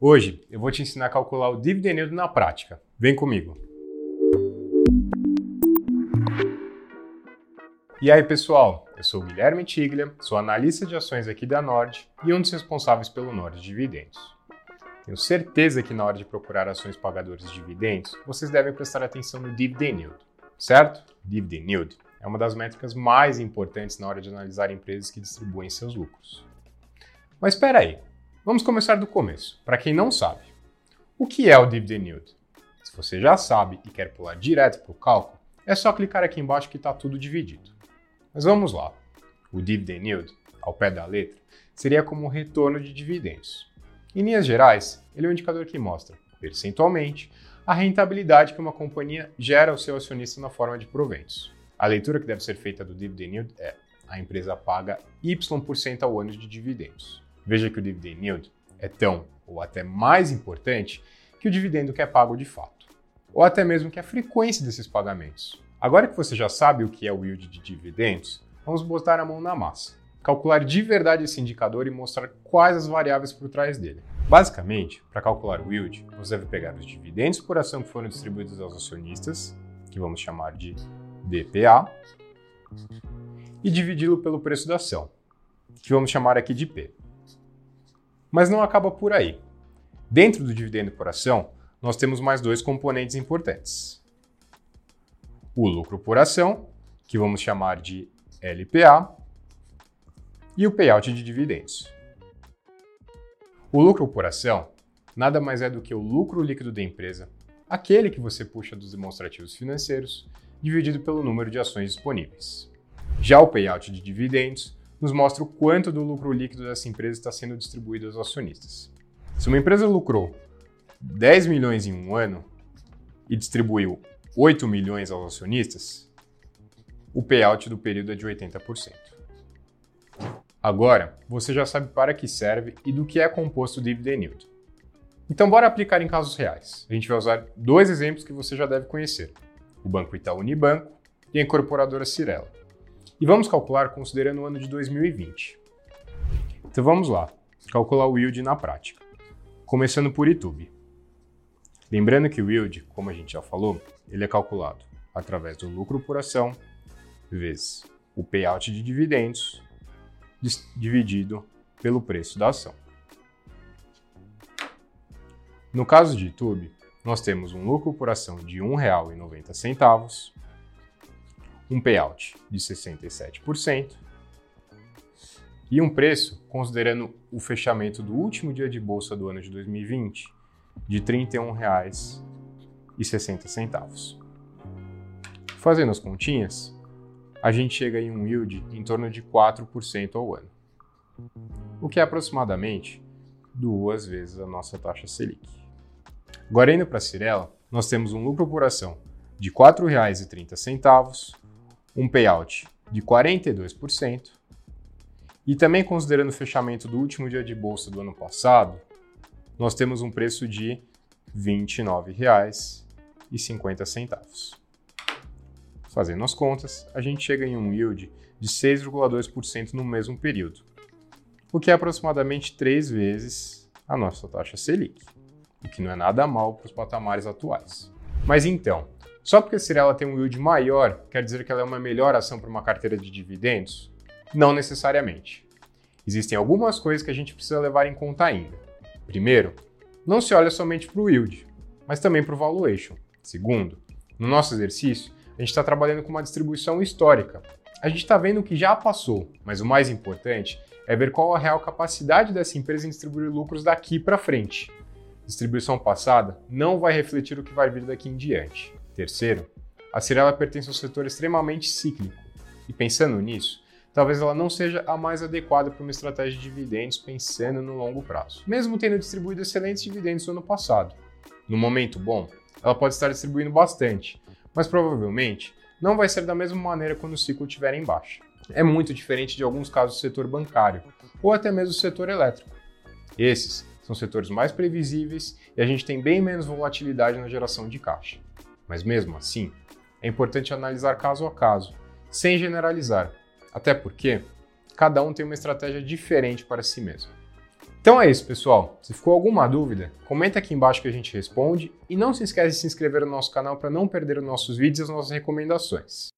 Hoje eu vou te ensinar a calcular o dividend na prática. Vem comigo. E aí, pessoal? Eu sou Guilherme Tiglia, sou analista de ações aqui da Nord e um dos responsáveis pelo Nord Dividendos. Tenho certeza que na hora de procurar ações pagadoras de dividendos, vocês devem prestar atenção no dividend yield, certo? Dividend yield é uma das métricas mais importantes na hora de analisar empresas que distribuem seus lucros. Mas espera aí, Vamos começar do começo. Para quem não sabe, o que é o dividend yield? Se você já sabe e quer pular direto para o cálculo, é só clicar aqui embaixo que está tudo dividido. Mas vamos lá. O dividend yield, ao pé da letra, seria como o retorno de dividendos. Em linhas gerais, ele é um indicador que mostra, percentualmente, a rentabilidade que uma companhia gera ao seu acionista na forma de proventos. A leitura que deve ser feita do dividend yield é: a empresa paga Y% ao ano de dividendos. Veja que o dividend yield é tão ou até mais importante que o dividendo que é pago de fato, ou até mesmo que a frequência desses pagamentos. Agora que você já sabe o que é o yield de dividendos, vamos botar a mão na massa, calcular de verdade esse indicador e mostrar quais as variáveis por trás dele. Basicamente, para calcular o yield, você deve pegar os dividendos por ação que foram distribuídos aos acionistas, que vamos chamar de DPA, e dividi-lo pelo preço da ação, que vamos chamar aqui de P. Mas não acaba por aí. Dentro do dividendo por ação, nós temos mais dois componentes importantes. O lucro por ação, que vamos chamar de LPA, e o payout de dividendos. O lucro por ação nada mais é do que o lucro líquido da empresa, aquele que você puxa dos demonstrativos financeiros, dividido pelo número de ações disponíveis. Já o payout de dividendos nos mostra o quanto do lucro líquido dessa empresa está sendo distribuído aos acionistas. Se uma empresa lucrou 10 milhões em um ano e distribuiu 8 milhões aos acionistas, o payout do período é de 80%. Agora, você já sabe para que serve e do que é composto o dividend yield. Então, bora aplicar em casos reais. A gente vai usar dois exemplos que você já deve conhecer: o Banco Itaú Unibanco e a incorporadora Cirela. E vamos calcular considerando o ano de 2020. Então vamos lá, calcular o yield na prática. Começando por YouTube. Lembrando que o yield, como a gente já falou, ele é calculado através do lucro por ação vezes o payout de dividendos dividido pelo preço da ação. No caso de YouTube, nós temos um lucro por ação de R$ 1,90 um payout de 67% e um preço, considerando o fechamento do último dia de bolsa do ano de 2020, de R$ 31,60. Fazendo as continhas, a gente chega em um yield em torno de 4% ao ano, o que é aproximadamente duas vezes a nossa taxa Selic. Agora indo para a Cirela, nós temos um lucro por ação de R$ 4,30 um payout de 42%, e também considerando o fechamento do último dia de bolsa do ano passado, nós temos um preço de R$ 29,50. Fazendo as contas, a gente chega em um yield de 6,2% no mesmo período, o que é aproximadamente três vezes a nossa taxa Selic, o que não é nada mal para os patamares atuais. Mas então, só porque a Cirela tem um yield maior, quer dizer que ela é uma melhor ação para uma carteira de dividendos? Não necessariamente. Existem algumas coisas que a gente precisa levar em conta ainda. Primeiro, não se olha somente para o yield, mas também para o valuation. Segundo, no nosso exercício, a gente está trabalhando com uma distribuição histórica. A gente está vendo o que já passou, mas o mais importante é ver qual a real capacidade dessa empresa em distribuir lucros daqui para frente. Distribuição passada não vai refletir o que vai vir daqui em diante. Terceiro, a Cirela pertence a um setor extremamente cíclico, e pensando nisso, talvez ela não seja a mais adequada para uma estratégia de dividendos pensando no longo prazo, mesmo tendo distribuído excelentes dividendos no ano passado. No momento bom, ela pode estar distribuindo bastante, mas provavelmente não vai ser da mesma maneira quando o ciclo estiver em baixa. É muito diferente de alguns casos do setor bancário ou até mesmo do setor elétrico. Esses são setores mais previsíveis e a gente tem bem menos volatilidade na geração de caixa. Mas mesmo assim, é importante analisar caso a caso, sem generalizar, até porque cada um tem uma estratégia diferente para si mesmo. Então é isso, pessoal. Se ficou alguma dúvida, comenta aqui embaixo que a gente responde e não se esquece de se inscrever no nosso canal para não perder os nossos vídeos e as nossas recomendações.